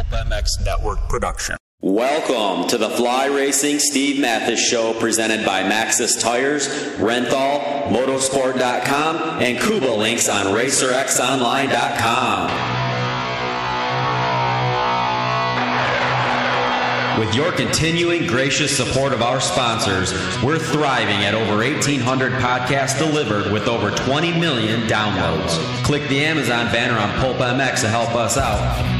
Pulp MX Network production. Welcome to the Fly Racing Steve Matthes Show presented by Maxxis Tires, Renthal, MotoSport.com, and Kouba Links on RacerXOnline.com. With your continuing gracious support of our sponsors, we're thriving at over 1,800 podcasts delivered with over 20 million downloads. Click the Amazon banner on Pulp MX to help us out.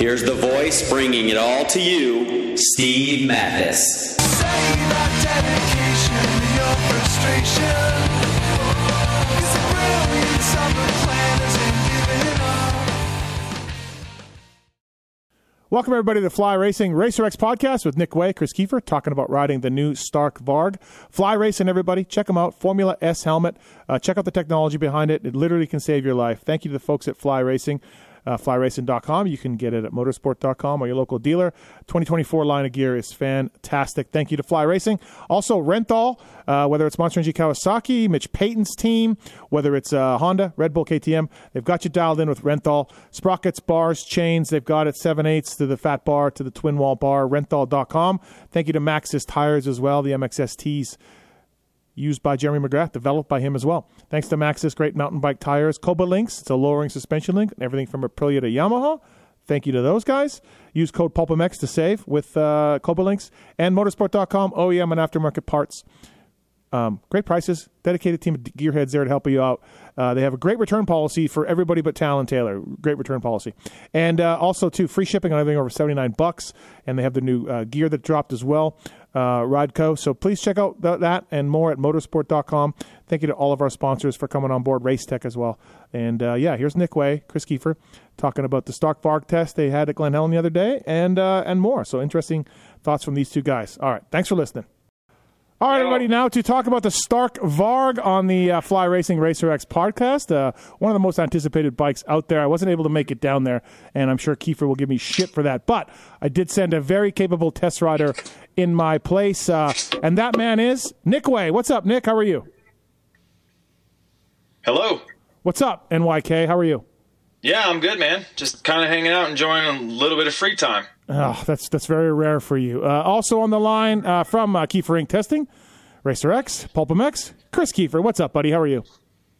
Here's the voice bringing it all to you, Steve Matthes. Welcome, everybody, to the Fly Racing Racer X podcast with Nick Wey, Kris Keefer, talking about riding the new Stark Varg. Fly Racing, everybody. Check them out. Formula S helmet. Uh, check out the technology behind it. It literally can save your life. Thank you to the folks at Fly Racing uh, flyracing.com. You can get it at motosport.com or your local dealer. 2024 line of gear is fantastic. Thank you to Fly Racing. Also, Renthal, uh, whether it's Monster Energy Kawasaki, Mitch Payton's team, whether it's uh, Honda, Red Bull, KTM, they've got you dialed in with Renthal. Sprockets, bars, chains, they've got it 7 eighths to the fat bar to the twin wall bar, renthal.com. Thank you to Maxxis Tires as well, the MXSTs used by Jeremy McGrath, developed by him as well. Thanks to Maxxis great mountain bike tires. Kouba Links, it's a lowering suspension link, everything from Aprilia to Yamaha. Thank you to those guys. Use code PulpMX to save with uh, Links and motosport.com, OEM and aftermarket parts. Um, great prices, dedicated team of gearheads there to help you out. Uh, they have a great return policy for everybody but Talon Taylor. Great return policy, and uh, also too free shipping on everything over seventy nine bucks. And they have the new uh, gear that dropped as well, uh, Rideco. So please check out th- that and more at motosport.com. Thank you to all of our sponsors for coming on board, Race Tech as well. And uh, yeah, here's Nick Wey, Kris Keefer, talking about the Stark Varg test they had at Glen Helen the other day, and uh, and more. So interesting thoughts from these two guys. All right, thanks for listening. All right, everybody, now to talk about the Stark Varg on the uh, Fly Racing Racer X podcast. Uh, one of the most anticipated bikes out there. I wasn't able to make it down there, and I'm sure Keefer will give me shit for that. But I did send a very capable test rider in my place, uh, and that man is Nick Wey. What's up, Nick? How are you? Hello. What's up, NYK? How are you? Yeah, I'm good, man. Just kind of hanging out, enjoying a little bit of free time. Oh, that's that's very rare for you. Uh, also on the line uh, from uh, Keefer Inc. Testing, Racer X, PulpMX, Kris Keefer. What's up, buddy? How are you?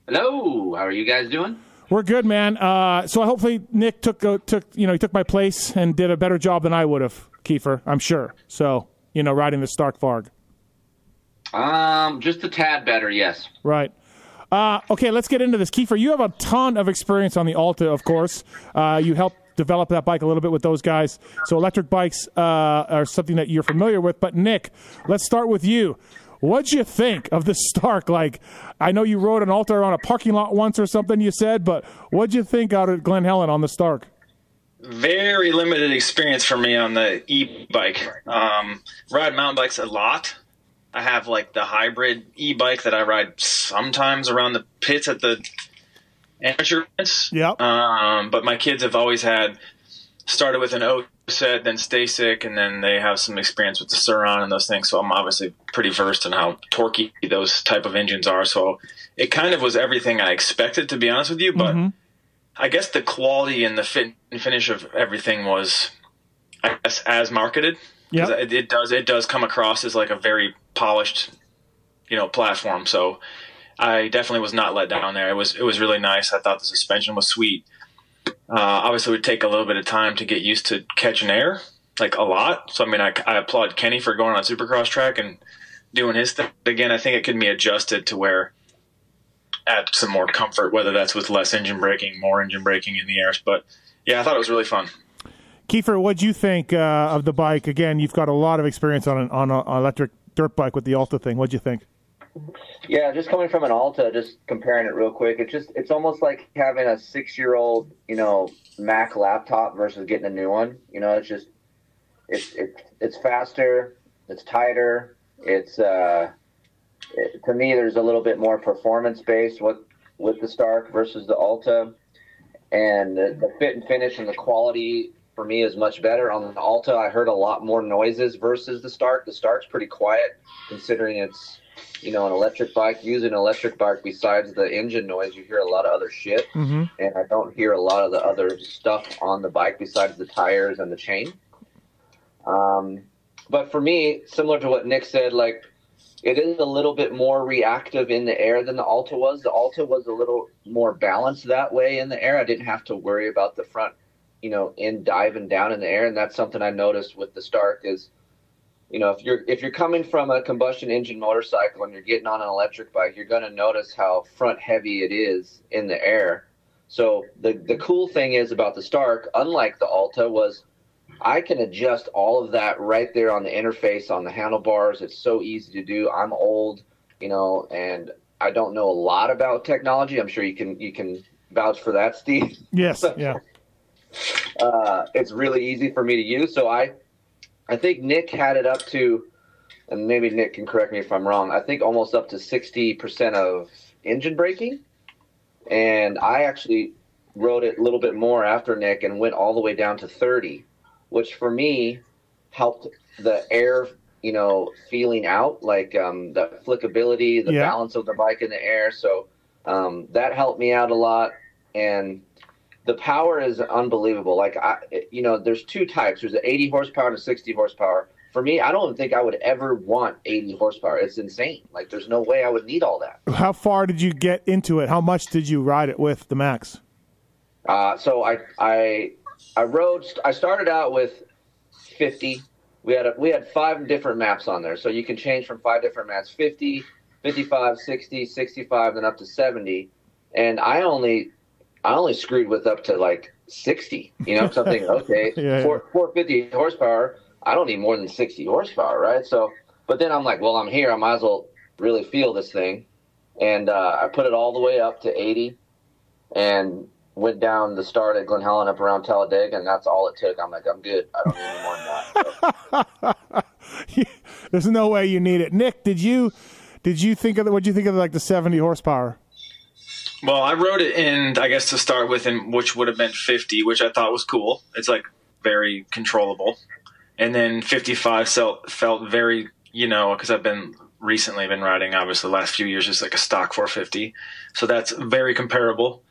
Hello. How are you guys doing? We're good, man. Uh, so hopefully Nick took uh, took you know he took my place and did a better job than I would have, Keefer. I'm sure. So you know, riding the Stark Varg. Um, just a tad better, yes. Right. Uh, okay, let's get into this. Keefer, you have a ton of experience on the Alta, of course. Uh, you helped develop that bike a little bit with those guys. So electric bikes uh, are something that you're familiar with. But Nick, let's start with you. What'd you think of the Stark? Like, I know you rode an Alta on a parking lot once or something. You said, but what'd you think out at Glen Helen on the Stark? Very limited experience for me on the e-bike. Um, ride mountain bikes a lot. I have like the hybrid e-bike that I ride sometimes around the pits at the amateur events. Yep. Um, but my kids have always had started with an O set, then StaCyc, and then they have some experience with the Sur-Ron and those things. So I'm obviously pretty versed in how torquey those type of engines are. So it kind of was everything I expected, to be honest with you. But Mm-hmm. I guess the quality and the fit and finish of everything was, I guess, as marketed. Yep. It, it does it does come across as like a very polished, you know, platform. So I definitely was not let down there. It was it was really nice. I thought the suspension was sweet. Uh, obviously, it would take a little bit of time to get used to catching air, like a lot. So I mean, I, I applaud Kenny for going on Supercross track and doing his thing. Again, I think it can be adjusted to where add some more comfort, whether that's with less engine braking, more engine braking in the airs. But yeah, I thought it was really fun. Keefer, what do you think uh, of the bike? Again, you've got a lot of experience on an on an electric dirt bike with the Alta thing. What'd you think? Yeah, just coming from an Alta, just comparing it real quick. It's just it's almost like having a six year old, you know, Mac laptop versus getting a new one. You know, it's just it's it's faster, it's tighter, it's uh, it, to me there's a little bit more performance based with with the Stark versus the Alta, and the, the fit and finish and the quality for me is much better. On the Alta, I heard a lot more noises versus the Stark. The Stark's pretty quiet considering it's you know an electric bike. Using an electric bike besides the engine noise, you hear a lot of other shit, Mm-hmm. and I don't hear a lot of the other stuff on the bike besides the tires and the chain. Um, but for me, similar to what Nick said, like it is a little bit more reactive in the air than the Alta was. The Alta was a little more balanced that way in the air. I didn't have to worry about the front, you know, in diving down in the air, and that's something I noticed with the Stark is, you know, if you're if you're coming from a combustion engine motorcycle and you're getting on an electric bike, you're going to notice how front heavy it is in the air. So the the cool thing is about the Stark, unlike the Alta, was I can adjust all of that right there on the interface on the handlebars. It's so easy to do. I'm old, you know, and I don't know a lot about technology. I'm sure you can you can vouch for that, Steve. Yes. Yeah. Uh, it's really easy for me to use. So I I think Nick had it up to, and maybe Nick can correct me if I'm wrong. I think almost up to 60% of engine braking, and I actually wrote it a little bit more after Nick and went all the way down to 30 which for me helped the air, you know, feeling out, like um, the flickability, the Yeah. balance of the bike in the air. So um, that helped me out a lot. And the power is unbelievable. Like, I, you know, there's two types there's the 80 horsepower and a 60 horsepower. For me, I don't think I would ever want 80 horsepower. It's insane. Like, there's no way I would need all that. How far did you get into it? How much did you ride it with the Max? Uh, so I I I rode. I started out with 50. We had a, we had five different maps on there, so you can change from five different maps: 50, 55, 60, 65, then up to 70. And I only I only screwed with up to like 60. You know, something okay, Yeah, yeah. four, 450 horsepower. I don't need more than 60 horsepower, right? So, but then I'm like, well, I'm here. I might as well really feel this thing. And uh, I put it all the way up to 80, and went down the start at Glen Helen up around Talladega, and that's all it took. I'm like, I'm good. I don't need more than that. There's no way you need it. Nick, did you did you think of the, what you think of like the 70 horsepower? Well, I wrote it in, I guess, to start with, in which would have been 50, which I thought was cool. It's like very controllable. And then 55 felt, felt very, you know, because I've been recently been riding, obviously, the last few years, just like a stock 450. So that's very comparable.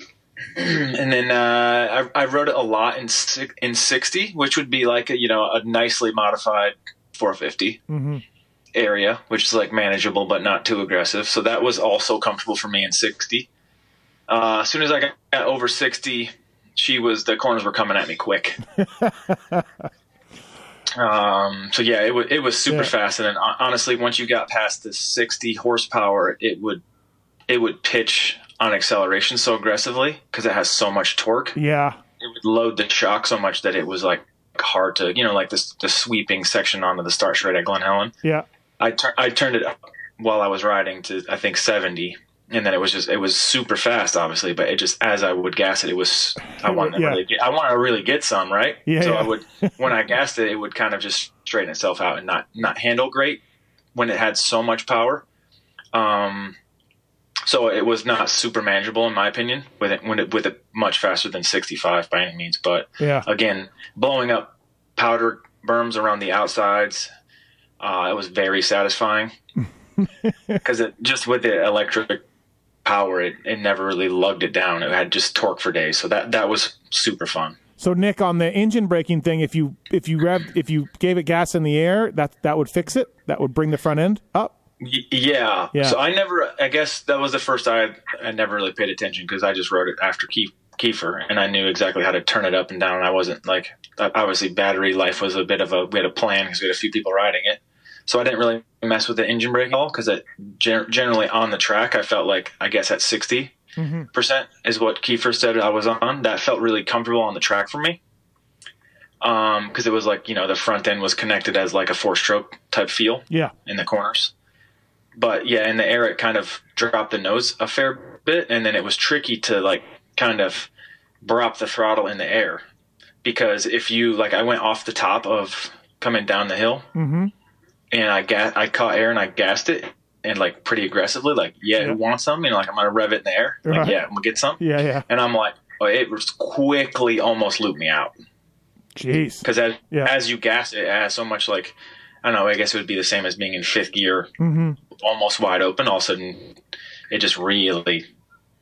and then uh, I, I wrote it a lot in in 60, which would be like a, you know a nicely modified 450 area, which is like manageable but not too aggressive. So that was also comfortable for me in 60. Uh, as soon as I got, over 60, she was the corners were coming at me quick. um, so yeah, it was it was super Yeah. fast, and then honestly, once you got past the 60 horsepower, it would it would pitch on acceleration so aggressively because it has so much torque Yeah. it would load the shock so much that it was like hard to you know like this the sweeping section onto the start straight at Glen Helen. Yeah. I tur- I turned it up while I was riding to I think seventy, and then it was just it was super fast, obviously. But it just as I would gas it, it was I wanted to Yeah. really get, I wanted to really get some right. Yeah, so yeah. I would when I gassed it, it would kind of just straighten itself out and not not handle great when it had so much power. Um, so it was not super manageable in my opinion with it when it with it much faster than 65 by any means. But Yeah. again, blowing up powder berms around the outsides, uh, it was very satisfying because it just with the electric power, it, it never really lugged it down. It had just torque for days, so that that was super fun. So Nick, on the engine braking thing, if you if you revved if you gave it gas in the air, that that would fix it. That would bring the front end up. Y- yeah. Yeah. So I never, I guess that was the first I I never really paid attention because I just wrote it after Keefer and I knew exactly how to turn it up and down. I wasn't like, obviously battery life was a bit of a, we had a plan because we had a few people riding it. So I didn't really mess with the engine brake at all because gen- generally on the track, I felt like, I guess at 60 percent is what Keefer said I was on. That felt really comfortable on the track for me. Um, because it was like, you know, the front end was connected as like a four stroke type feel Yeah. in the corners. But yeah, in the air, it kind of dropped the nose a fair bit, and then it was tricky to like kind of drop the throttle in the air because if you like, I went off the top of coming down the hill, Mm-hmm. And I gas, I caught air and I gassed it, and like pretty aggressively, like, yeah, Yeah. who wants some? Know, like I'm gonna rev it in the air, like, Right. yeah, I'm gonna get some, Yeah, yeah. and I'm like, oh, it was quickly almost looped me out Jeez. because as Yeah. as you gas it, it has so much like, I don't know, I guess it would be the same as being in fifth gear, Mm-hmm. almost wide open. All of a sudden, it just really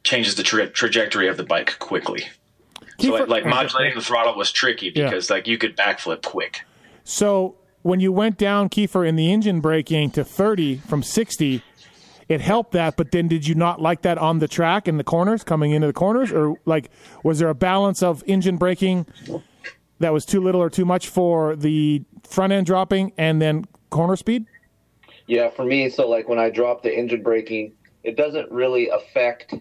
changes the tra- trajectory of the bike quickly. So Keefer- like, like modulating the throttle was tricky Yeah. because like you could backflip quick. So when you went down, Keefer, in the engine braking to 30 from 60, it helped that. But then did you not like that on the track in the corners, coming into the corners? Or like, was there a balance of engine braking that was too little or too much for the front end dropping and then corner speed? Yeah, for me, so like when I drop the engine braking, it doesn't really affect.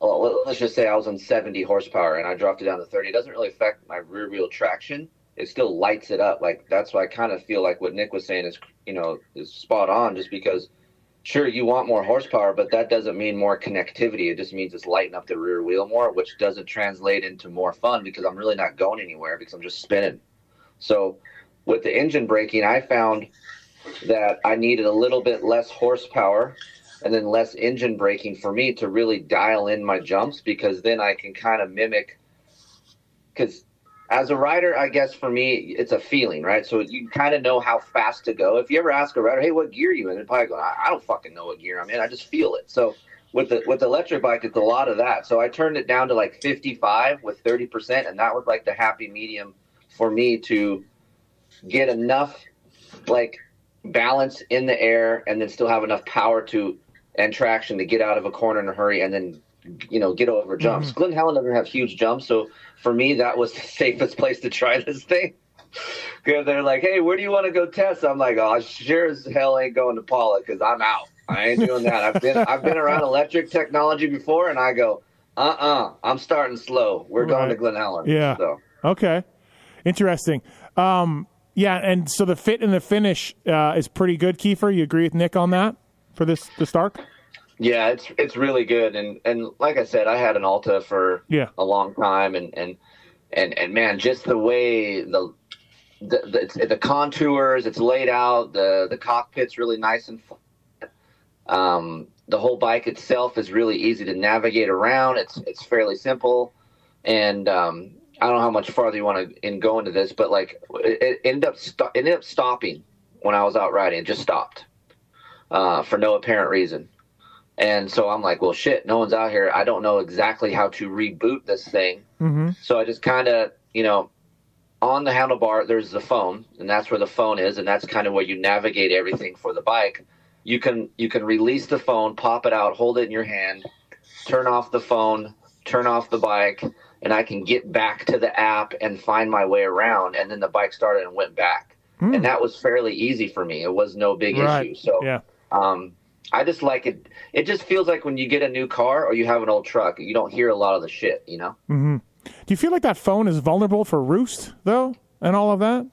Well, let- let's just say I was on 70 horsepower and I dropped it down to 30. It doesn't really affect my rear wheel traction. It still lights it up. Like that's why I kind of feel like what Nick was saying is, you know, is spot on. Just because, sure, you want more horsepower, but that doesn't mean more connectivity. It just means it's lighting up the rear wheel more, which doesn't translate into more fun because I'm really not going anywhere because I'm just spinning. So, with the engine braking, I found that I needed a little bit less horsepower and then less engine braking for me to really dial in my jumps because then I can kind of mimic. Because as a rider, I guess for me, it's a feeling, right? So you kind of know how fast to go. If you ever ask a rider, "Hey, what gear are you in?" They're probably go, "I I don't fucking know what gear I'm in. I just feel it." So with the with the electric bike, it's a lot of that. So I turned it down to like 55 with 30 percent, and that was like the happy medium for me to get enough like balance in the air and then still have enough power to and traction to get out of a corner in a hurry and then you know get over jumps. Glen Helen doesn't have huge jumps, so for me that was the safest place to try this thing. Because they're like, "Hey, where do you want to go test?" I'm like, "Oh, I sure as hell ain't going to Pala because I'm out. I ain't doing that. I've been I've been around electric technology before, and I go, uh uh-uh, uh, i am starting slow. We're going to Glen Helen. Yeah. So Okay. Interesting. Um, yeah, and so the fit and the finish uh, is pretty good, Keefer. You agree with Nick on that for this the Stark? Yeah, it's it's really good, and and like I said, I had an Alta for Yeah. a long time, and and and and man, just the way the the the, the contours, it's laid out, the the cockpit's really nice and flat. Um, the whole bike itself is really easy to navigate around. It's it's fairly simple, and um, I don't know how much farther you want to in go into this, but like it, it ended up sto- ended up stopping when I was out riding. It just stopped uh, for no apparent reason. And so I'm like, well, shit, no one's out here. I don't know exactly how to reboot this thing. Mm-hmm. So I just kind of, you know, on the handlebar, there's the phone, and that's where the phone is, and that's kind of where you navigate everything for the bike. You can you can release the phone, pop it out, hold it in your hand, turn off the phone, turn off the bike, and I can get back to the app and find my way around. And then the bike started and went back, and that was fairly easy for me. It was no big Hmm. Right. issue. So Yeah. um, I just like it. It just feels like when you get a new car or you have an old truck, you don't hear a lot of the shit, you know. Mm-hmm. Do you feel like that phone is vulnerable for roost though, and all of that?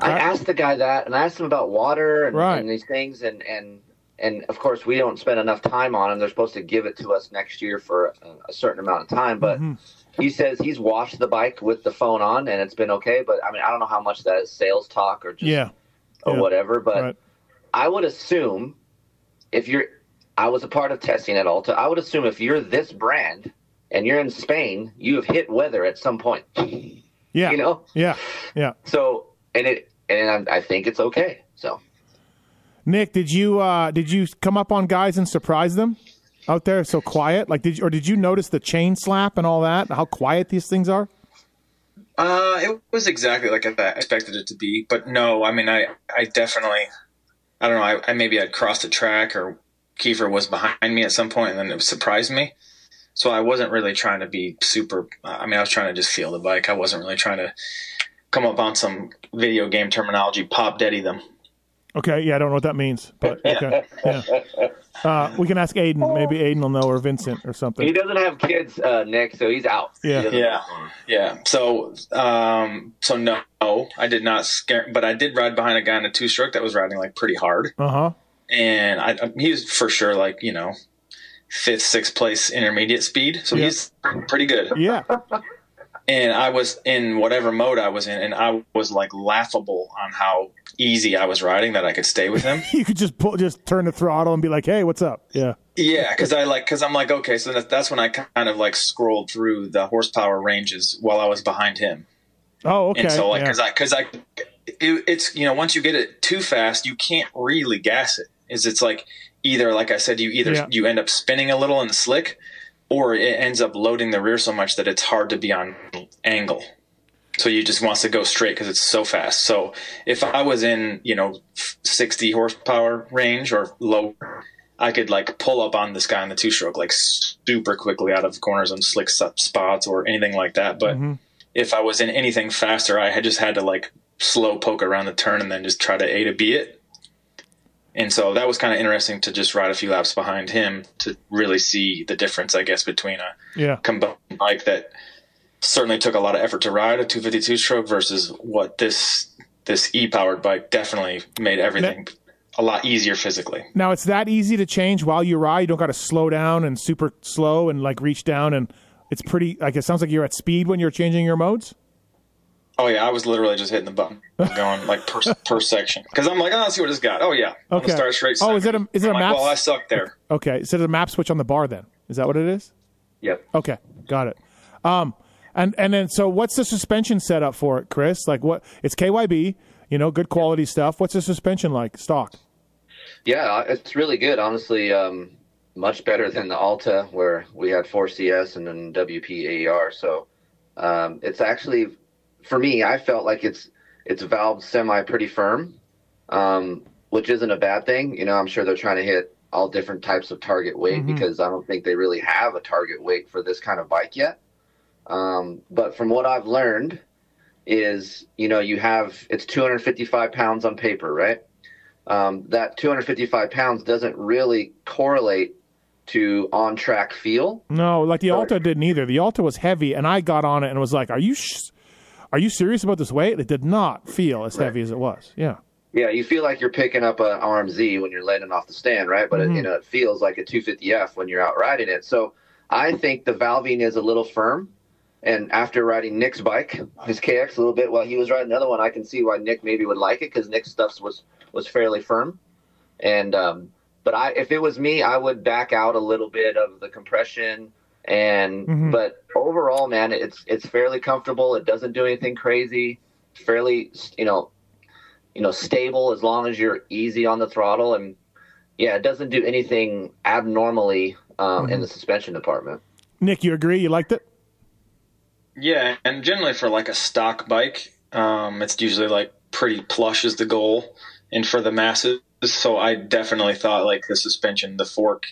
I asked the guy that, and I asked him about water and, Right. and these things, and and and of course we don't spend enough time on them. They're supposed to give it to us next year for a, a certain amount of time, but Mm-hmm. he says he's washed the bike with the phone on, and it's been okay. But I mean, I don't know how much that is sales talk or just Yeah. or Yeah. whatever. But Right. I would assume if you're, I was a part of testing at Alta. I would assume if you're this brand and you're in Spain, you have hit weather at some point. Yeah. You know, Yeah. Yeah. so and it and I I think it's okay. So Nick, did you uh, did you come up on guys and surprise them out there so quiet? Like did you, or did you notice the chain slap and all that? How quiet these things are? Uh, it was exactly like I expected it to be, but no, I mean, I, I definitely, I don't know, I, I maybe I'd crossed the track or Keefer was behind me at some point and then it surprised me. So I wasn't really trying to be super, I mean, I was trying to just feel the bike. I wasn't really trying to come up on some video game terminology, pop daddy them. Okay, yeah, I don't know what that means, but okay, yeah. Uh, we can ask Aiden. Maybe Aiden will know, or Vincent, or something. he doesn't have kids, uh, Nick, so he's out. Yeah. He Yeah, yeah. So, um, so no, I did not scare, but I did ride behind a guy in a two stroke that was riding like pretty hard. Uh huh. and I, I- he's for sure like you know fifth, sixth place intermediate speed, so Yeah. he's pretty good. Yeah. and I was in whatever mode I was in, and I was like laughable on how easy I was riding that I could stay with him. you could just pull, just turn the throttle and be like, "Hey, what's up?" Yeah. Yeah, because I like because I'm like okay, so that's when I kind of like scrolled through the horsepower ranges while I was behind him. Oh, okay. And so like yeah. because I because I it, it's you know once you get it too fast, you can't really gas it. Is it's like either like I said, you either Yeah. you end up spinning a little in the slick, or it ends up loading the rear so much that it's hard to be on angle. So you just wants to go straight because it's so fast. So if I was in you know 60 horsepower range or lower, I could like pull up on this guy on the two stroke like super quickly out of corners and slick spots or anything like that. But mm-hmm. if I was in anything faster, I had just had to like slow poke around the turn and then just try to A to B it. And so that was kind of interesting to just ride a few laps behind him to really see the difference, I guess, between a yeah. combined bike that certainly took a lot of effort to ride a 252 stroke versus what this this e-powered bike definitely made everything a lot easier physically. Now it's that easy to change while you ride. You don't got to slow down and super slow and like reach down and it's pretty. Like it sounds like you're at speed when you're changing your modes. Oh yeah, I was literally just hitting the button, going like per, per section because I'm like, oh, let's see what it's got. Oh yeah, I'm Okay. start straight. Oh, is it a- is it I'm a like, maps- Well, I suck there. Okay, so there's a map switch on the bar. Then is that what it is? Yep. Okay, got it. Um, and and then so what's the suspension setup for it, Kris? Like what? It's KYB, you know, good quality stuff. What's the suspension like? Stock. Yeah, it's really good. Honestly, um, much better than the Alta where we had 4CS and then WP AER. So um, it's actually, for me, I felt like it's it's valved semi pretty firm, um, which isn't a bad thing. You know, I'm sure they're trying to hit all different types of target weight because I don't think they really have a target weight for this kind of bike yet. Um, but from what I've learned, is you know you have it's 255 pounds on paper, right? um, that 255 pounds doesn't really correlate to on track feel. No, like the. Alta didn't either. The Alta was heavy, and I got on it and was like, "Are you, sh- are you serious about this weight?" It did not feel as heavy as it was. Yeah. Yeah, you feel like you're picking up an RMZ when you're landing off the stand, right? But it, you know, it feels like a 250F when you're out riding it. So I think the valving is a little firm. And after riding Nick's bike, his KX a little bit while he was riding another one, I can see why Nick maybe would like it because Nick's stuff was was fairly firm. And um, but I, if it was me, I would back out a little bit of the compression. And but overall, man, it's it's fairly comfortable. It doesn't do anything crazy. Fairly, you know, you know, stable as long as you're easy on the throttle. And yeah, it doesn't do anything abnormally um, in the suspension department. Nick, you agree? You liked it? Yeah, and generally for like a stock bike, um, it's usually like pretty plush is the goal, and for the masses. So I definitely thought like the suspension, the fork,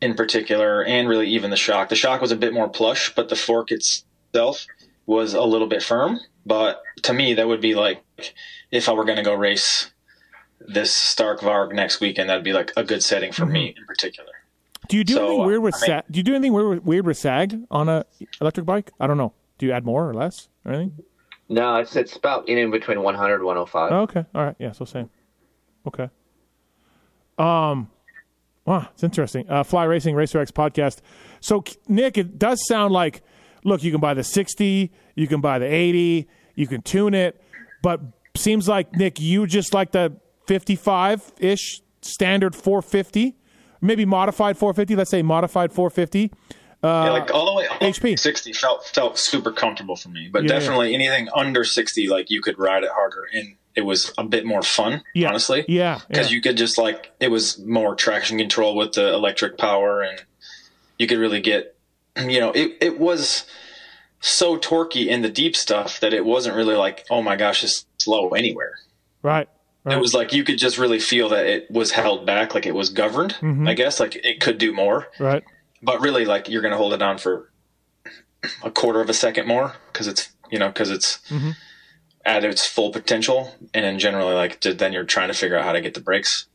in particular, and really even the shock. The shock was a bit more plush, but the fork itself was a little bit firm. But to me, that would be like if I were going to go race this Stark Varg next weekend, that'd be like a good setting for me in particular. Do you do So, anything weird with I mean- sag? Do you do anything weird with, weird with sag on a electric bike? I don't know do you add more or less or anything? No, it's it's about in, between 100 and 105. Oh, okay. All right. Yeah. So same. Okay. Um. Wow, it's interesting. Uh, Fly Racing Racer X podcast. So Nick, it does sound like, look, you can buy the 60, you can buy the 80, you can tune it, but seems like Nick, you just like the 55 ish standard 450, maybe modified 450. Let's say modified 450 yeah, uh, like all the way HP sixty felt felt super comfortable for me, but yeah, definitely yeah. anything under sixty, like you could ride it harder, and it was a bit more fun, yeah. honestly. Yeah, because you could just like it was more traction control with the electric power, and you could really get, you know, it it was so torquey in the deep stuff that it wasn't really like, oh my gosh, it's slow anywhere. Right. Right. It was like you could just really feel that it was held back, like it was governed. Mm-hmm. I guess like it could do more. Right but really like you're going to hold it on for a quarter of a second more because it's you know because it's mm-hmm. at its full potential. And then generally like ju- then you're trying to figure out how to get the brakes.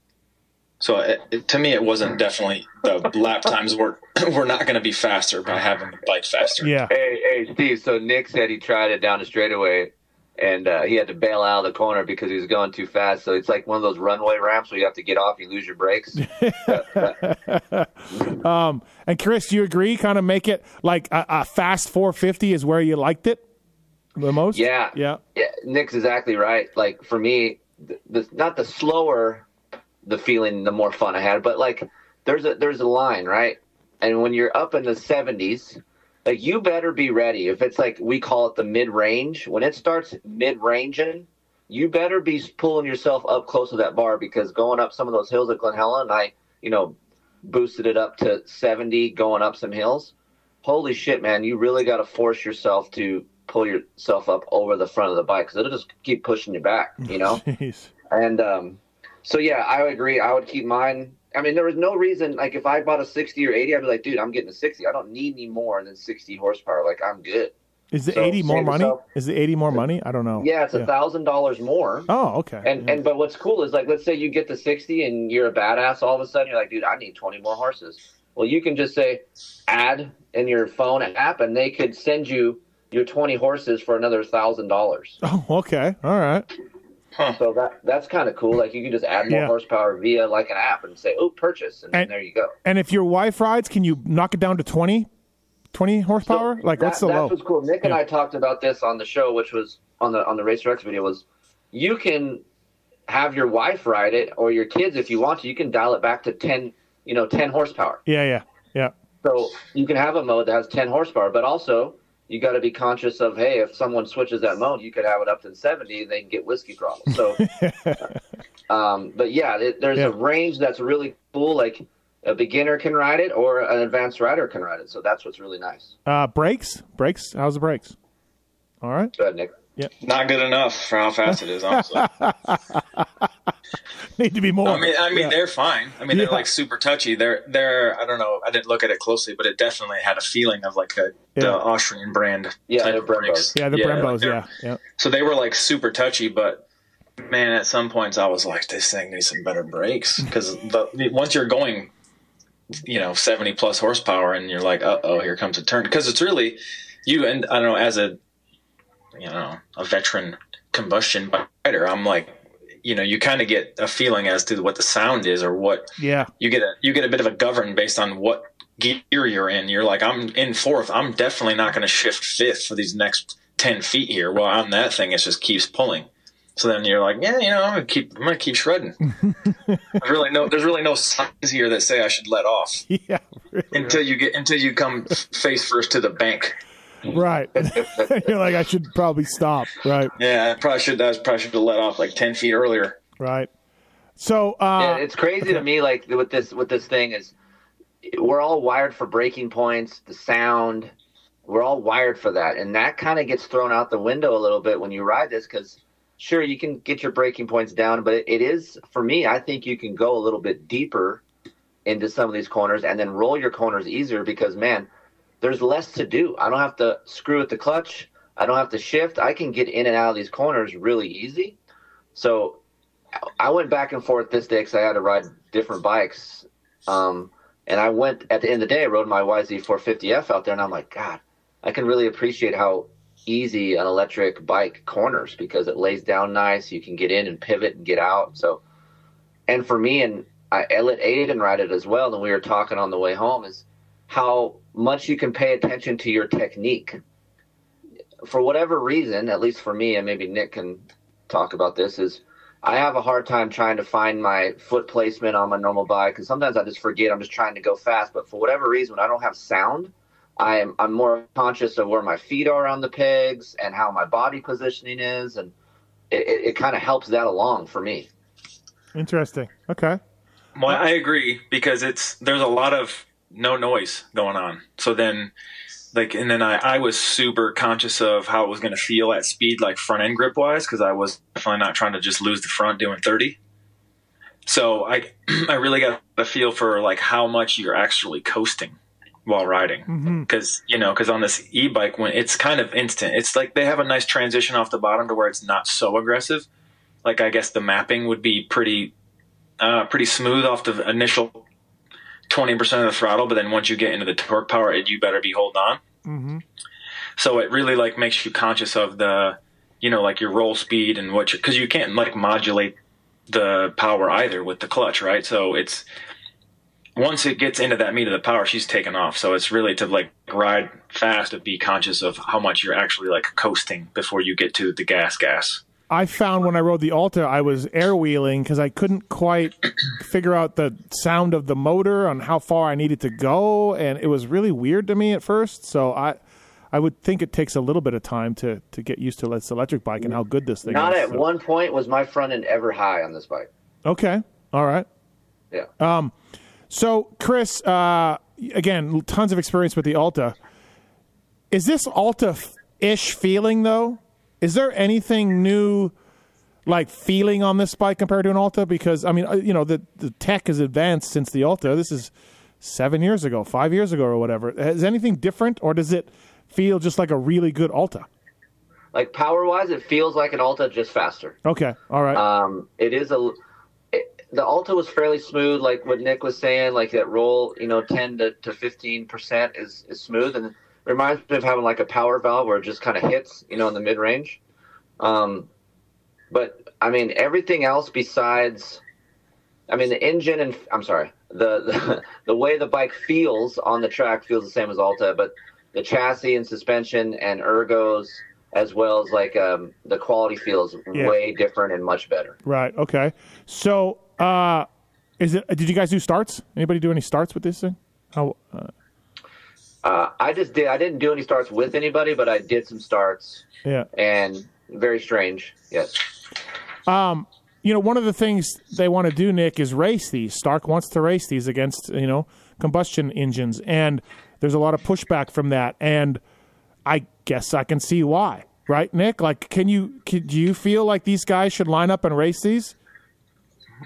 So it, it, to me it wasn't mm. definitely the lap times were were not going to be faster by having the bike faster. Yeah. Hey, hey, Steve. So Nick said he tried it down the straightaway, and uh, he had to bail out of the corner because he was going too fast. So it's like one of those runway ramps where you have to get off, you lose your brakes. um, and Kris, do you agree? Kind of make it like a, a fast 450 is where you liked it the most. Yeah, yeah, yeah. Nick's exactly right. Like for me, the, the not the slower the feeling, the more fun I had. But like, there's a there's a line, right? And when you're up in the 70s, like you better be ready. If it's like we call it the mid range, when it starts mid ranging, you better be pulling yourself up close to that bar because going up some of those hills at Glen Helen, I you know boosted it up to 70 going up some hills. Holy shit, man! You really got to force yourself to pull yourself up over the front of the bike because it'll just keep pushing you back, you know. Jeez. And um, so yeah, I would agree. I would keep mine. I mean, there was no reason. Like, if I bought a 60 or 80, I'd be like, dude, I'm getting a 60. I don't need any more than 60 horsepower. Like, I'm good. Is the So, 80 more money? yourself- Is the 80 more money? I don't know. Yeah, it's a thousand dollars more. Oh, okay. And Yeah. and but what's cool is like, let's say you get the 60 and you're a badass. All of a sudden, you're like, dude, I need 20 more horses. Well, you can just say add in your phone app, and they could send you your 20 horses for another thousand dollars. oh, okay. All right. So that that's kind of cool. Like you can just add more Yeah. horsepower via like an app and say, oh, purchase, and, And- there you go. And if your wife rides, can you knock it down to 20, 20 horsepower? So like, what's the that, low? That was cool. Nick and I talked about this on the show, which was on the on the Racer X video. Was you can have your wife ride it or your kids if you want to. You can dial it back to ten, you know, ten horsepower. Yeah, yeah, yeah. So you can have a mode that has ten horsepower, but also you got to be conscious of hey, if someone switches that mode, you could have it up to seventy, and they can get whiskey throttle. So, um, but yeah, it, there's Yeah. a range that's really cool. Like a beginner can ride it, or an advanced rider can ride it. So that's what's really nice. Uh, brakes? Brakes? How's the brakes? All right. Go ahead, Nick. Not good enough for how fast it is, honestly. Need to be more. I mean, I mean, Yeah. they're fine. I mean, they're like super touchy. They're, they're. I don't know. I didn't look at it closely, but it definitely had a feeling of like a the Austrian brand. Yeah, type they're of brakes. Brembos. yeah, the like Brembos. they're- Yeah, yeah. So they were like super touchy, but man, at some points I was like, this thing needs some better brakes because once you're going, you know, seventy plus horsepower, and you're like, uh oh, here comes a turn. Because it's really you and I don't know as a you know a veteran combustion rider, I'm like, you know, you kind of get a feeling as to what the sound is or what Yeah. you get a you get a bit of a govern based on what gear you're in. You're like, I'm in fourth. I'm definitely not going to shift fifth for these next ten feet here. Well, on that thing, it just keeps pulling. So then you're like, yeah, you know, I'm gonna keep, I'm gonna keep shredding. there's really no, there's really no signs here that say I should let off Yeah. until you get until you come face first to the bank. Right. You're like, I should probably stop. Right. Yeah, I probably should. I probably should have let off like ten feet earlier. Right. So, Yeah, uh, it's crazy to me. Like with this, with this thing is, we're all wired for breaking points, the sound. We're all wired for that, and that kind of gets thrown out the window a little bit when you ride this. Because sure, you can get your breaking points down, but it, it is for me. I think you can go a little bit deeper into some of these corners and then roll your corners easier because man, there's less to do. I don't have to screw with the clutch. I don't have to shift. I can get in and out of these corners really easy. So I went back and forth this day because I had to ride different bikes. Um, and I went at the end of the day, I rode my YZ450F out there, and I'm like, God, I can really appreciate how easy an electric bike corners because it lays down nice. You can get in and pivot and get out. So, and for me, and I, let Aiden ride it as well. And we were talking on the way home is how much you can pay attention to your technique. For whatever reason, at least for me, and maybe Nick can talk about this, is I have a hard time trying to find my foot placement on my normal bike because sometimes I just forget I'm just trying to go fast. But for whatever reason, when I don't have sound, I am I'm more conscious of where my feet are on the pegs and how my body positioning is, and it, it, it kind of helps that along for me. interesting. Okay. Well, I agree because it's there's a lot of no noise going on. So then, like, and then I, I was super conscious of how it was going to feel at speed, like front end grip wise, because I was definitely not trying to just lose the front doing 30. So I, I really got a feel for like how much you're actually coasting while riding. Because you know, because on this e-bike, when it's kind of instant, it's like they have a nice transition off the bottom to where it's not so aggressive. Like I guess the mapping would be pretty, uh, pretty smooth off the initial twenty percent of the throttle, but then once you get into the torque power, it, you better be holding on. hmm So it really like makes you conscious of the you know, like your roll speed and what, you, because you can't like modulate the power either with the clutch, right? So it's once it gets into that meat of the power, she's taken off. So it's really to like ride fast and be conscious of how much you're actually like coasting before you get to the gas gas. I found when I rode the Alta, I was air wheeling because I couldn't quite figure out the sound of the motor on how far I needed to go, and it was really weird to me at first. So I, I would think it takes a little bit of time to to get used to this electric bike and how good this thing is. Not is. at So- one point was my front end ever high on this bike. Okay, all right. Yeah. Um, So, Kris, uh, again, tons of experience with the Alta. Is this Alta ish feeling though? Is there anything new, like feeling on this bike compared to an Alta? Because I mean, uh, you know, the the tech has advanced since the Alta. This is seven years ago, five years ago, or whatever. Is anything different, or does it feel just like a really good Alta? like power wise, it feels like an Alta just faster. Okay, all right, Um, it is a it, the Alta was fairly smooth, like what Nick was saying. Like that roll, you know, ten to to fifteen percent is is smooth, and reminds me of having like a power valve where it just kind of hits, you know, in the mid range. Um, but I mean, everything else besides, I mean, the engine and I'm sorry, the, the the way the bike feels on the track feels the same as Alta, but the chassis and suspension and ergos as well as like um, the quality feels Yeah. way different and much better. right, okay. So, uh, is it? Did you guys do starts? Anybody do any starts with this thing? How? Uh, Uh, I just did. I didn't do any starts with anybody, but I did some starts, yeah. and very strange. Yes. Um, you know, one of the things they want to do, Nick, is race these. Stark wants to race these against, you know, combustion engines, and there's a lot of pushback from that. And I guess I can see why, right, Nick? Like, can you, can, do you feel like these guys should line up and race these?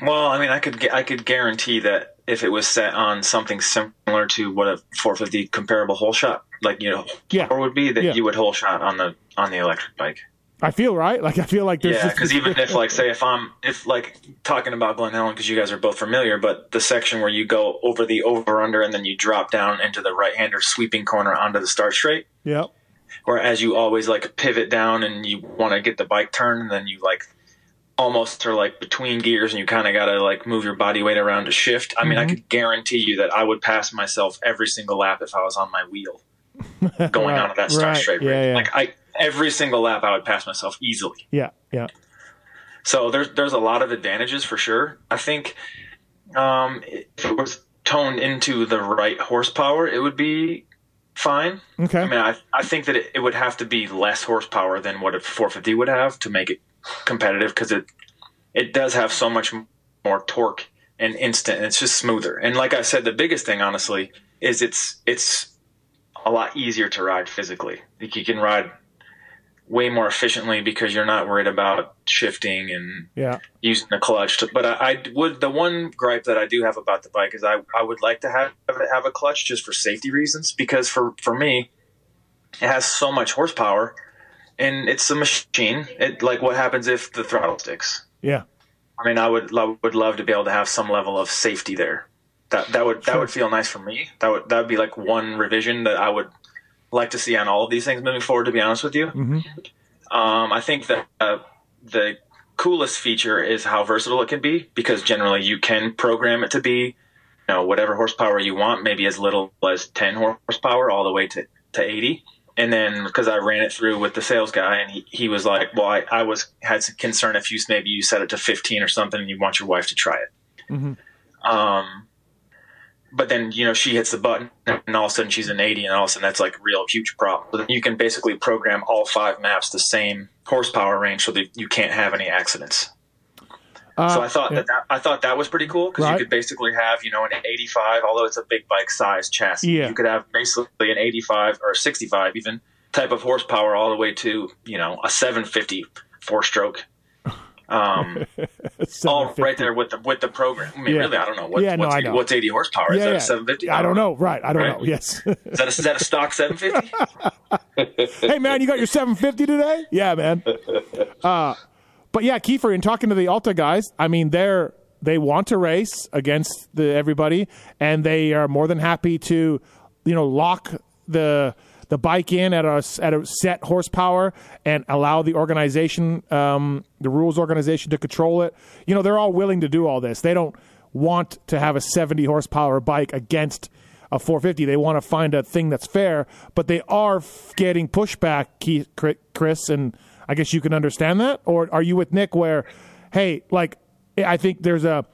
Well, I mean, I could I could guarantee that if it was set on something similar to what a 450 comparable whole shot, like you know, Yeah. or would be that Yeah. you would whole shot on the on the electric bike. I feel right. Like, I feel like there's Yeah, just because even if like say if I'm if like talking about Glen Helen because you guys are both familiar, but the section where you go over the over under and then you drop down into the right hander sweeping corner onto the start straight, yeah, or as you always like pivot down and you want to get the bike turned and then you like almost are like between gears and you kind of got to like move your body weight around to shift. I mean, I could guarantee you that I would pass myself every single lap if I was on my wheel going Right, onto that start right. straight. Yeah, yeah. Like I every single lap I would pass myself easily. yeah, yeah. So there's there's a lot of advantages for sure. I think um, if it was toned into the right horsepower, it would be fine. Okay. I mean, I I think that it, it would have to be less horsepower than what a 450 would have to make it competitive because it it does have so much more torque and instant, and it's just smoother. And like I said, the biggest thing, honestly, is it's it's a lot easier to ride physically. Like you can ride way more efficiently because you're not worried about shifting and yeah, using the clutch. To, but I, I would the one gripe that I do have about the bike is I, I would like to have have a clutch just for safety reasons because for for me it has so much horsepower and it's a machine. It like what happens if the throttle sticks? yeah. I mean, I would love, would love to be able to have some level of safety there. That that would that would feel nice for me. That would that would be like one revision that I would like to see on all of these things moving forward. To be honest with you, um, I think that uh, the coolest feature is how versatile it can be because generally you can program it to be, you know, whatever horsepower you want, maybe as little as ten horsepower all the way to to eighty and then because I ran it through with the sales guy, and he, he was like, "Well, I, I was had some concern if you maybe you set it to 15 or something, and you want your wife to try it." Um, but then you know she hits the button, and all of a sudden she's an 80, and all of a sudden that's like a real huge problem. You can basically program all five maps the same horsepower range, so that you can't have any accidents. Uh, So I thought yeah. that, that I thought that was pretty cool because Right. you could basically have you know an 85, although it's a big bike size chassis. Yeah. You could have basically an 85 or 65 even type of horsepower all the way to you know a 750 four stroke. Um, all 750. right there with the with the program. I mean, Yeah. really, I don't know what, Yeah, what's, 80, know. what's 80 horsepower. is Yeah, that a 750? I don't know. Right. I don't Right. know. Yes. Is that a, is that a stock 750? hey man, you got your 750 today? Yeah, man. Uh, but yeah, Keefer, in talking to the Alta guys, I mean, they're they want to race against the everybody, and they are more than happy to, you know, lock the the bike in at a at a set horsepower and allow the organization, um, the rules organization, to control it. You know, they're all willing to do all this. They don't want to have a 70 horsepower bike against a 450. They want to find a thing that's fair, but they are getting pushback, Kris, and I guess you can understand that. Or are you with Nick where, hey, like I think there's a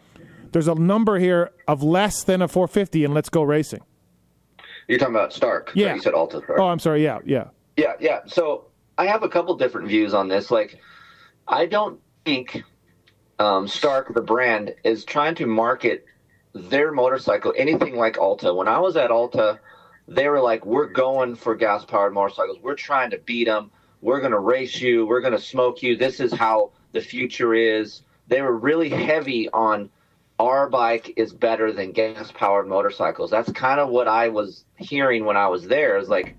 there's a number here of less than a 450, and let's go racing. You're talking about Stark. Yeah. You said Alta. Right? Oh, I'm sorry. Yeah, yeah. Yeah, yeah. So I have a couple different views on this. Like, I don't think um, Stark, the brand, is trying to market their motorcycle anything like Alta. When I was at Alta, they were like, "We're going for gas-powered motorcycles. We're trying to beat them. We're going to race you. We're going to smoke you. This is how the future is." They were really heavy on our bike is better than gas powered motorcycles. That's kind of what I was hearing when I was there. Is like,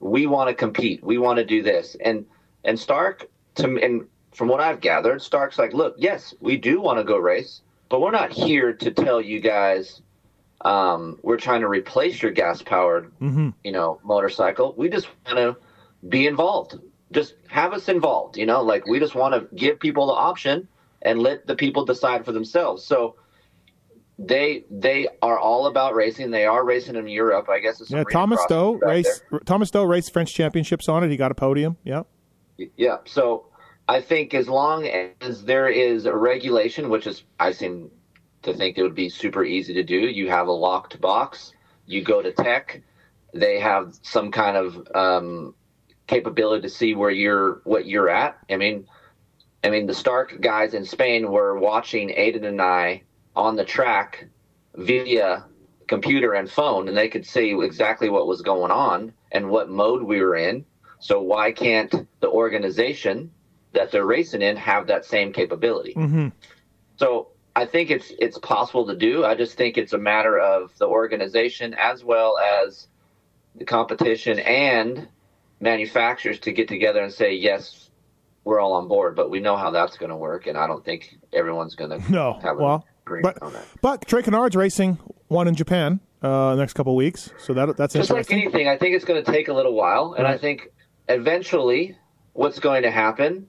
we want to compete. We want to do this. And and Stark to and from what I've gathered, Stark's like, look, yes, we do want to go race, but we're not here to tell you guys um, we're trying to replace your gas powered, mm-hmm. you know, motorcycle. We just want to be involved. Just have us involved. You know, like we just want to give people the option and let the people decide for themselves. So they they are all about racing. They are racing in Europe. I guess. yeah, Thomas Doe race. Thomas Doe raced French championships on it. He got a podium. Yeah. Yeah. So I think as long as there is a regulation, which is I seem to think it would be super easy to do. You have a locked box. You go to tech. They have some kind of um, capability to see where you're what you're at. I mean, I mean the Stark guys in Spain were watching Aiden and I on the track via computer and phone, and they could see exactly what was going on and what mode we were in. So why can't the organization that they're racing in have that same capability? Mm-hmm. So I think it's it's possible to do. I just think it's a matter of the organization as well as the competition and manufacturers to get together and say yes, we're all on board. But we know how that's going to work, and I don't think everyone's going to no. have well, but, But Trey Canard's racing one in Japan uh, next couple of weeks, so that that's just like anything. I think it's going to take a little while, and right. I think eventually, what's going to happen,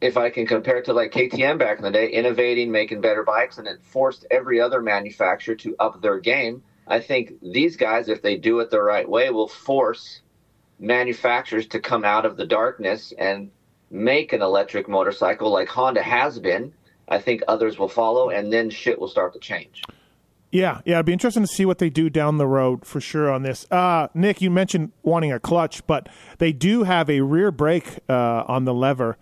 if I can compare it to like KTM back in the day, innovating, making better bikes, and it forced every other manufacturer to up their game. I think these guys, if they do it the right way, will force manufacturers to come out of the darkness and make an electric motorcycle like Honda has been I think others will follow, and then shit will start to change. Yeah, yeah, it'd be interesting to see what they do down the road for sure on this. Uh, Nick, you mentioned wanting a clutch, but they do have a rear brake uh, on the lever.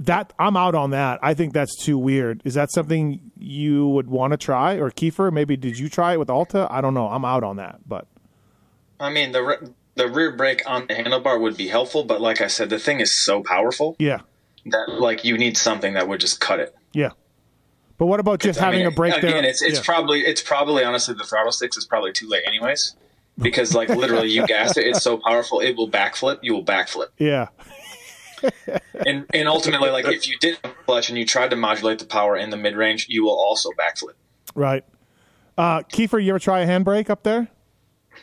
That I'm out on that. I think that's too weird. Is that something you would want to try, or Keefer? Maybe did you try it with Alta? I don't know. I'm out on that, but I mean the re- the rear brake on the handlebar would be helpful, but like I said, the thing is so powerful. Yeah, that like you need something that would just cut it. Yeah. But what about just having I mean, a break again, there? It's it's yeah. probably it's probably honestly the throttle sticks is probably too late anyways. Because like literally you gas it, it's so powerful it will backflip, you will backflip. Yeah. and and ultimately like if you did clutch and you tried to modulate the power in the mid range, you will also backflip. Right. Uh Keefer, you ever try a handbrake up there?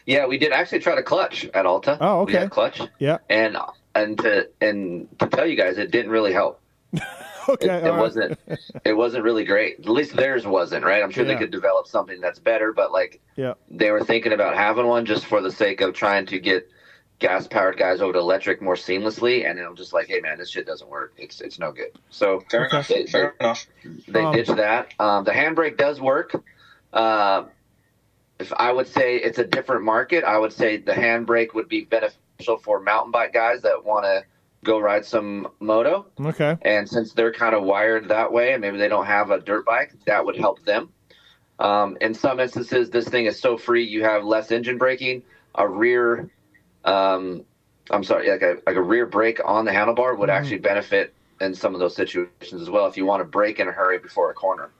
Yeah, we did actually try to clutch at Alta. Oh, okay. clutch. Yeah. And and to and to tell you guys, it didn't really help. okay, it, it wasn't. It wasn't really great. At least theirs wasn't, right? I'm sure yeah. they could develop something that's better, but like, yeah, they were thinking about having one just for the sake of trying to get gas powered guys over to electric more seamlessly, and I'm just like, hey man, this shit doesn't work. It's it's no good. So fair enough. They, fair enough. They um, ditched that. Um, the handbrake does work. Uh, if I would say it's a different market, I would say the handbrake would be beneficial for mountain bike guys that want to go ride some moto. Okay. And since they're kind of wired that way, and maybe they don't have a dirt bike, that would help them. Um, in some instances, this thing is so free, you have less engine braking. A rear, um, I'm sorry, like a, like a rear brake on the handlebar would mm-hmm. actually benefit in some of those situations as well if you want to brake in a hurry before a corner.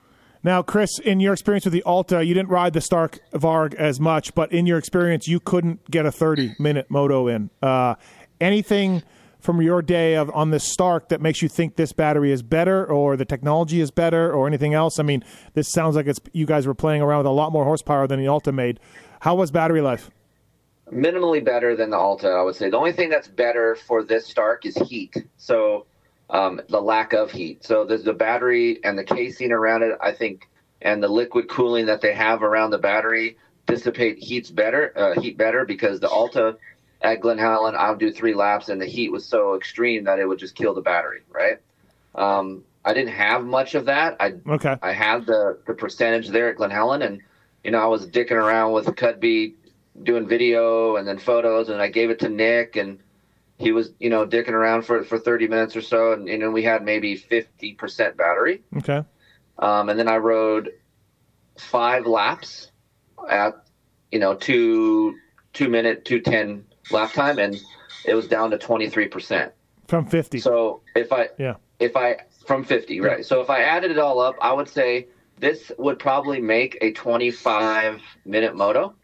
Now, Kris, in your experience with the Alta, you didn't ride the Stark Varg as much, but in your experience, you couldn't get a 30 minute moto in. Uh, anything from your day of on this Stark that makes you think this battery is better or the technology is better or anything else? I mean, this sounds like it's you guys were playing around with a lot more horsepower than the Alta made. How was battery life? minimally better than the Alta. I would say the only thing that's better for this Stark is heat. So um, the lack of heat. So there's the battery and the casing around it. I think, and the liquid cooling that they have around the battery dissipate heats better. Uh, heat better because the Alta at Glen Helen, I'll do three laps, and the heat was so extreme that it would just kill the battery. Right. Um, I didn't have much of that. I Okay. I had the the percentage there at Glen Helen, and you know I was dicking around with Cudby, doing video and then photos, and I gave it to Nick, and he was you know dicking around for for 30 minutes or so, and know we had maybe 50 percent battery, Okay. um, and then I rode five laps at you know two two minute two ten lap time, and it was down to 23 percent. From 50. So if I yeah. if I from 50, right? So if I added it all up, I would say this would probably make a 25 minute moto.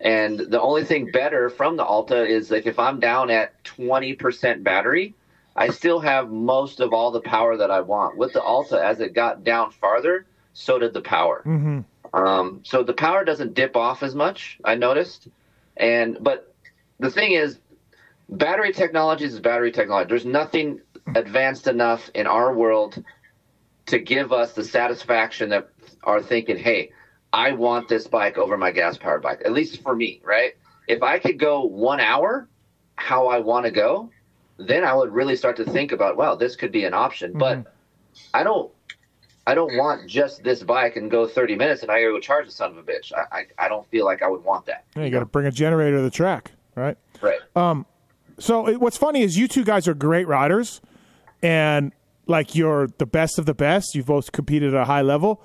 And the only thing better from the Alta is like if I'm down at 20% battery, I still have most of all the power that I want. With the Alta, as it got down farther, so did the power. hmm Um, so the power doesn't dip off as much. I noticed, and but the thing is, battery technology is battery technology. There's nothing advanced enough in our world to give us the satisfaction that are thinking, "Hey, I want this bike over my gas powered bike." At least for me, right? If I could go one hour, how I want to go, then I would really start to think about, "Wow, this could be an option." But I don't. I don't want just this bike and go 30 minutes and I gotta go charge the son of a bitch. I, I, I don't feel like I would want that. Yeah, you got to bring a generator to the track, right? Right. Um, So it, what's funny is you two guys are great riders, and like you're the best of the best. You've both competed at a high level,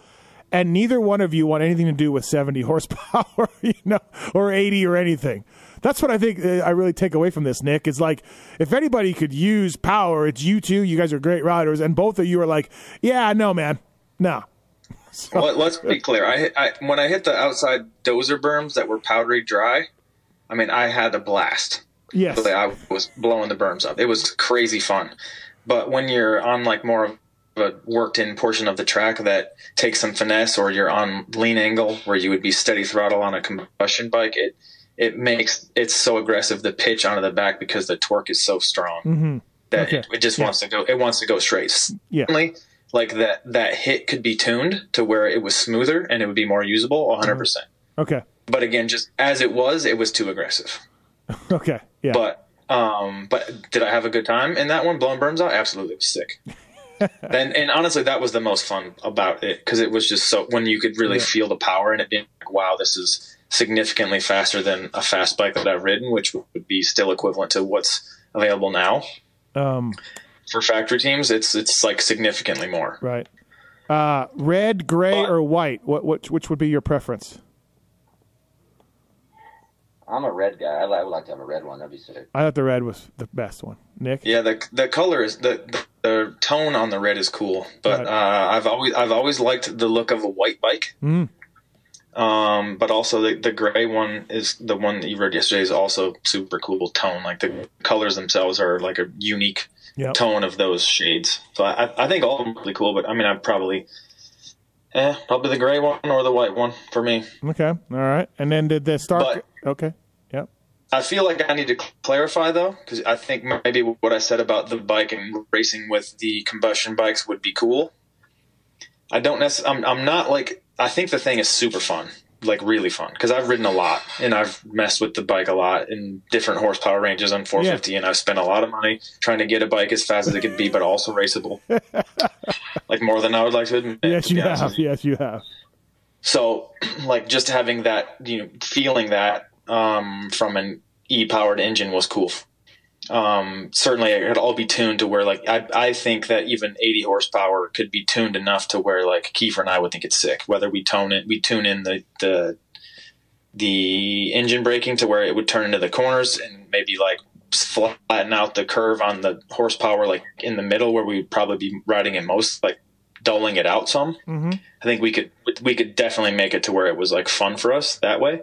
and neither one of you want anything to do with 70 horsepower, you know, or 80 or anything. That's what I think uh, I really take away from this, Nick. Is like if anybody could use power, it's you two. You guys are great riders, and both of you are like, yeah, no, man, no. Let, let's be clear. I, I when I hit the outside dozer berms that were powdery dry, I mean I had a blast. Yes. I was blowing the berms up. It was crazy fun. But when you're on like more of a worked in portion of the track that takes some finesse, or you're on lean angle where you would be steady throttle on a combustion bike, it it makes it's so aggressive the pitch onto the back because the torque is so strong that Okay. it, it just Yeah. wants to go. It wants to go straight. Yeah. Certainly, like that that hit could be tuned to where it was smoother and it would be more usable 100 percent Okay. but again just as it was it was too aggressive Okay. Yeah. but um but did i have a good time in that one blowing berms out absolutely it was sick and and honestly that was the most fun about it because it was just so when you could really feel the power and it being like wow this is significantly faster than a fast bike that i've ridden which would be still equivalent to what's available now um. for factory teams it's it's like significantly more Right. Uh, red, gray, But- or white? What, what, which would be your preference? I'm a red guy. I, I would like to have a red one. That'd be sick. I thought the red was the best one. Nick. Yeah, the the color is the the, the tone on the red is cool, but uh, I've always I've always liked the look of a white bike. Mm. Um, but also the the gray one is the one that you rode yesterday is also super cool tone. Like the colors themselves are like a unique Yep. tone of those shades. So I I think all of them are really cool. But I mean, I'd probably. Eh, probably the gray one or the white one for me. Okay. All right. And then did the Stark? But- okay. I feel like I need to clarify though, because I think maybe what I said about the bike and racing with the combustion bikes would be cool. I don't necessarily. I'm, I'm not like. I think the thing is super fun, like really fun, because I've ridden a lot and I've messed with the bike a lot in different horsepower ranges on 450, and I've spent a lot of money trying to get a bike as fast as it could be, but also raceable. like more than I would like to admit. Yes, to you have. you. Yes, you have. So, like, just having that, you know, feeling that um, from an e-powered engine was cool. Um, certainly, it could all be tuned to where, like, I, I think that even 80 horsepower could be tuned enough to where, like, Keefer and I would think it's sick. Whether we tone it, we tune in the the the engine braking to where it would turn into the corners and maybe like flatten out the curve on the horsepower, like in the middle where we'd probably be riding it most, like dulling it out some. Mm-hmm. I think we could we could definitely make it to where it was like fun for us that way.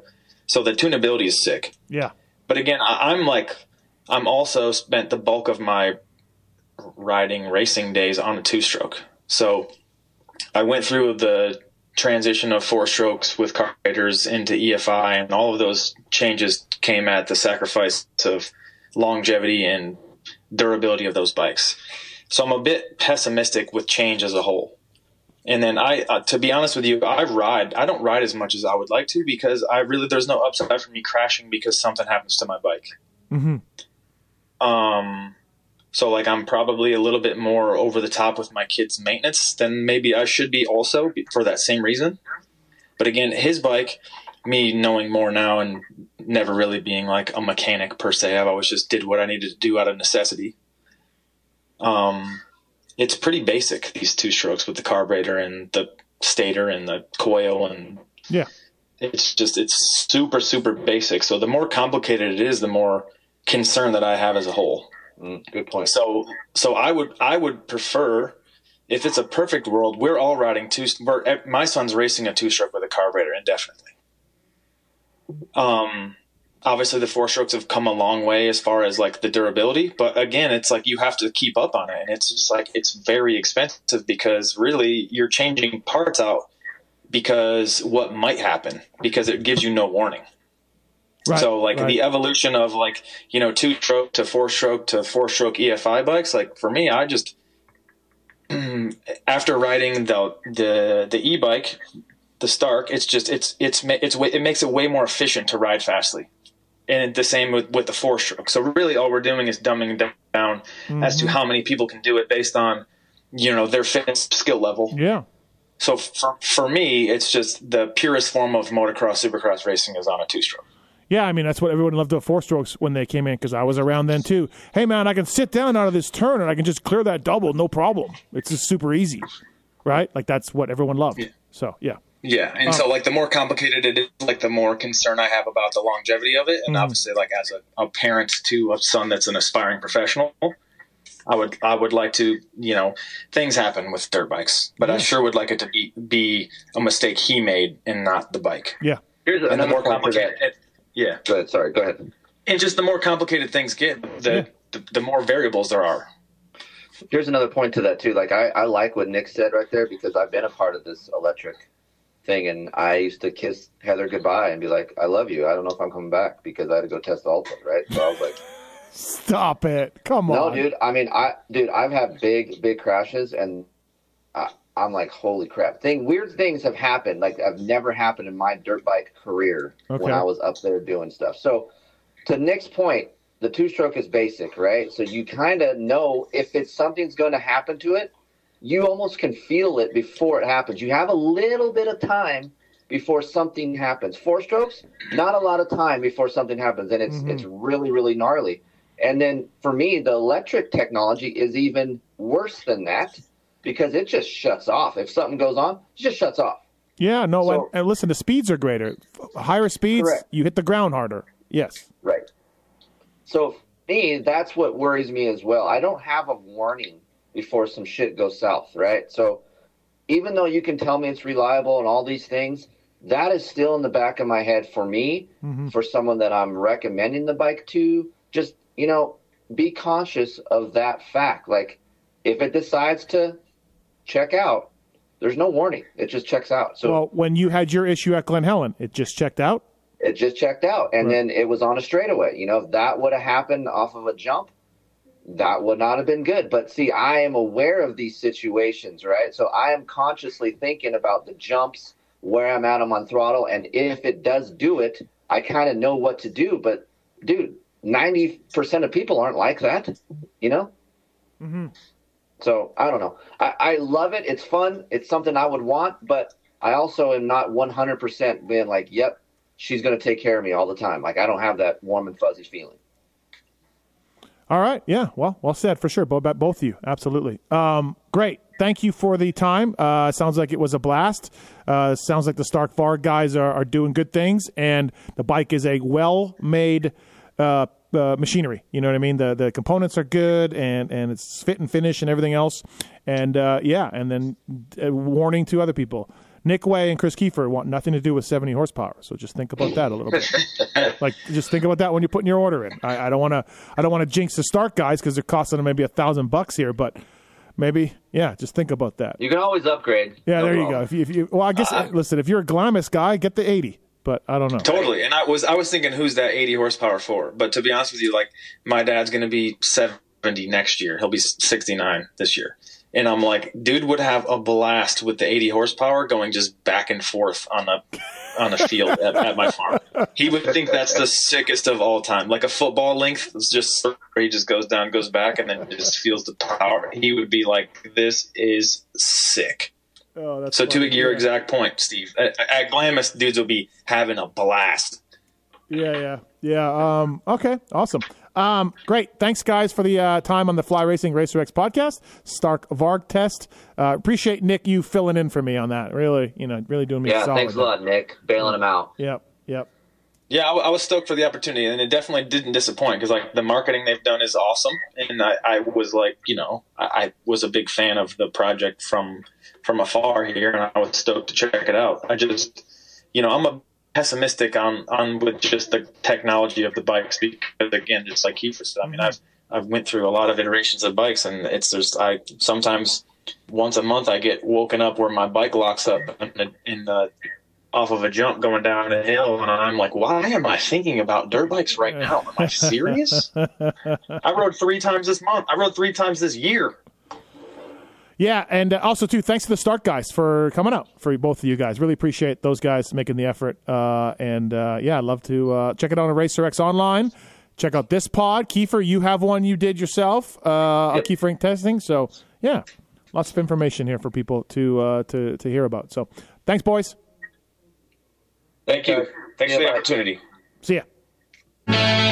So the tunability is sick. Yeah. But again, I, I'm like I'm also spent the bulk of my riding racing days on a two stroke. So I went through the transition of four strokes with carburetors into EFI, and all of those changes came at the sacrifice of longevity and durability of those bikes. So I'm a bit pessimistic with change as a whole. And then I, uh, to be honest with you, I ride. I don't ride as much as I would like to because I really there's no upside for me crashing because something happens to my bike. Mm-hmm. Um, so like I'm probably a little bit more over the top with my kid's maintenance than maybe I should be also for that same reason. But again, his bike, me knowing more now and never really being like a mechanic per se, I've always just did what I needed to do out of necessity. Um, it's pretty basic these two strokes with the carburetor and the stator and the coil and Yeah. it's just it's super super basic. So the more complicated it is, the more concern that I have as a whole. Mm, good point. So so I would I would prefer if it's a perfect world, we're all riding two. We're, eh, my son's racing a two stroke with a carburetor indefinitely. Um, obviously the four strokes have come a long way as far as like the durability, but again, it's like you have to keep up on it, and it's just like it's very expensive because really you're changing parts out because what might happen because it gives you no warning. Right, so like right. the evolution of like you know two stroke to four stroke to four stroke EFI bikes like for me I just after riding the the the e bike the Stark it's just it's it's it's it makes it way more efficient to ride fastly and the same with with the four stroke so really all we're doing is dumbing down as Mm-hmm. to how many people can do it based on you know their fitness skill level Yeah. so for, for me it's just the purest form of motocross supercross racing is on a two stroke Yeah, I mean that's what everyone loved the four strokes when they came in because I was around then too. Hey man, I can sit down out of this turn and I can just clear that double, no problem. It's just super easy, right? Like that's what everyone loved. So yeah, Yeah, and so oh. like the more complicated it is, like the more concern I have about the longevity of it, and mm. obviously, like as a, a parent to a son that's an aspiring professional, I would I would like to you know things happen with dirt bikes, but I sure would like it to be be a mistake he made and not the bike. yeah, Here's And the another more point to that. complicated, yeah, Go ahead. Sorry. Go ahead. and just the more complicated things get, the Yeah. the, the more variables there are. Here's another point to that too. Like I, I like what Nick said right there because I've been a part of this electric thing, and I used to kiss Heather goodbye and be like, "I love you. I don't know if I'm coming back because I had to go test the Alta." Right. So I was like, stop it, come "No, on, No, dude. I mean, I, dude, I've had big, big crashes, and I, I'm like, holy crap! Thing weird things have happened. Like I've never happened in my dirt bike career Okay. when I was up there doing stuff. So to Nick's point, the two stroke is basic, right? So you kind of know if it's something's going to happen to it, you almost can feel it before it happens. You have a little bit of time before something happens. Four strokes, not a lot of time before something happens, and it's Mhm. it's really really gnarly. And then for me, the electric technology is even worse than that because it just shuts off. If something goes on, it just shuts off. yeah, no, So- and, and listen, the speeds are greater, higher speeds, Correct. you hit the ground harder. Yes, Right. So for me, that's what worries me as well. I don't have a warning before some shit goes south, right? So even though you can tell me it's reliable and all these things, that is still in the back of my head for me, Mhm. for someone that I'm recommending the bike to. Just, you know, be conscious of that fact. Like if it decides to check out, there's no warning. It just checks out. So well, when you had your issue at Glen Helen, it just checked out. it just checked out and then it was on a straightaway you know if that would have happened off of a jump that would not have been good but see i am aware of these situations right so i am consciously thinking about the jumps where i'm at i'm on throttle and if it does do it i kind of know what to do but dude 90% of people aren't like that you know Mm-hmm. so I don't know. I, I love it. It's fun. It's something I would want, but I also am not 100% being like, yep, she's going to take care of me all the time. Like I don't have that warm and fuzzy feeling. All right. Yeah. Well, well said for sure. Both, both of you. Absolutely. Um, great. Thank you for the time. Uh, sounds like it was a blast. Uh, sounds like the Stark Varg guys are, are doing good things, and the bike is a well made uh, uh, machinery. You know what I mean? The the components are good, and, and it's fit and finish and everything else. And uh, yeah, and then uh, warning to other people. Nick Wey and Kris Keefer want nothing to do with 70 horsepower. So just think about that a little bit. like, just think about that when you're putting your order in. I, I don't want to, I don't want to jinx the Stark guys because they're costing them maybe a thousand bucks here, but maybe yeah, just think about that. You can always upgrade. Yeah, No there you go. If you, if you well, I guess Uh, listen, if you're a Glamis guy, get the 80, but I don't know. Totally. And I was I was thinking who's that 80 horsepower for? But to be honest with you, like my dad's going to be 70 next year. He'll be 69 this year. And I'm like, dude would have a blast with the 80 horsepower going just back and forth on the on the field at, at my farm. He would think that's the sickest of all time. Like a football length, it's just he just goes down, goes back, and then just feels the power. He would be like, "This is sick." Oh, that's So to your yeah. exact point, Steve, at, at Glamis, dudes will be having a blast. Yeah, yeah, yeah. Um, okay, awesome. Um, great. Thanks, guys, for the uh, time on the Fly Racing Racer X podcast. Stark Varg test. Uh, appreciate Nick you filling in for me on that. Really, you know, really doing me Yeah, solid. thanks a lot, Nick. Bailing him out. Yep, yep. Yeah, I, I was stoked for the opportunity, and it definitely didn't disappoint because like the marketing they've done is awesome, and I, I was like, you know, I, I was a big fan of the project from from afar here, and I was stoked to check it out. I just, you know, I'm a pessimistic on on with just the technology of the bikes because again, just like Keefer said, I mean, I've I've went through a lot of iterations of bikes, and it's just I sometimes once a month I get woken up where my bike locks up in the, in the off of a jump going down a hill, and I'm like, why am I thinking about dirt bikes right now? Am I serious? I rode three times this month. I rode three times this year. Yeah, and uh, also too, thanks to the Stark guys for coming out for both of you guys. Really appreciate those guys making the effort. Uh, and uh, yeah, I'd love to uh, check it out on Racer X online. Check out this pod, Keefer. You have one you did yourself uh, on Yep. Keefer Inc. testing. So yeah, lots of information here for people to uh, to to hear about. So thanks, boys. Thank you. Thanks Yeah, for the bye. opportunity. See ya.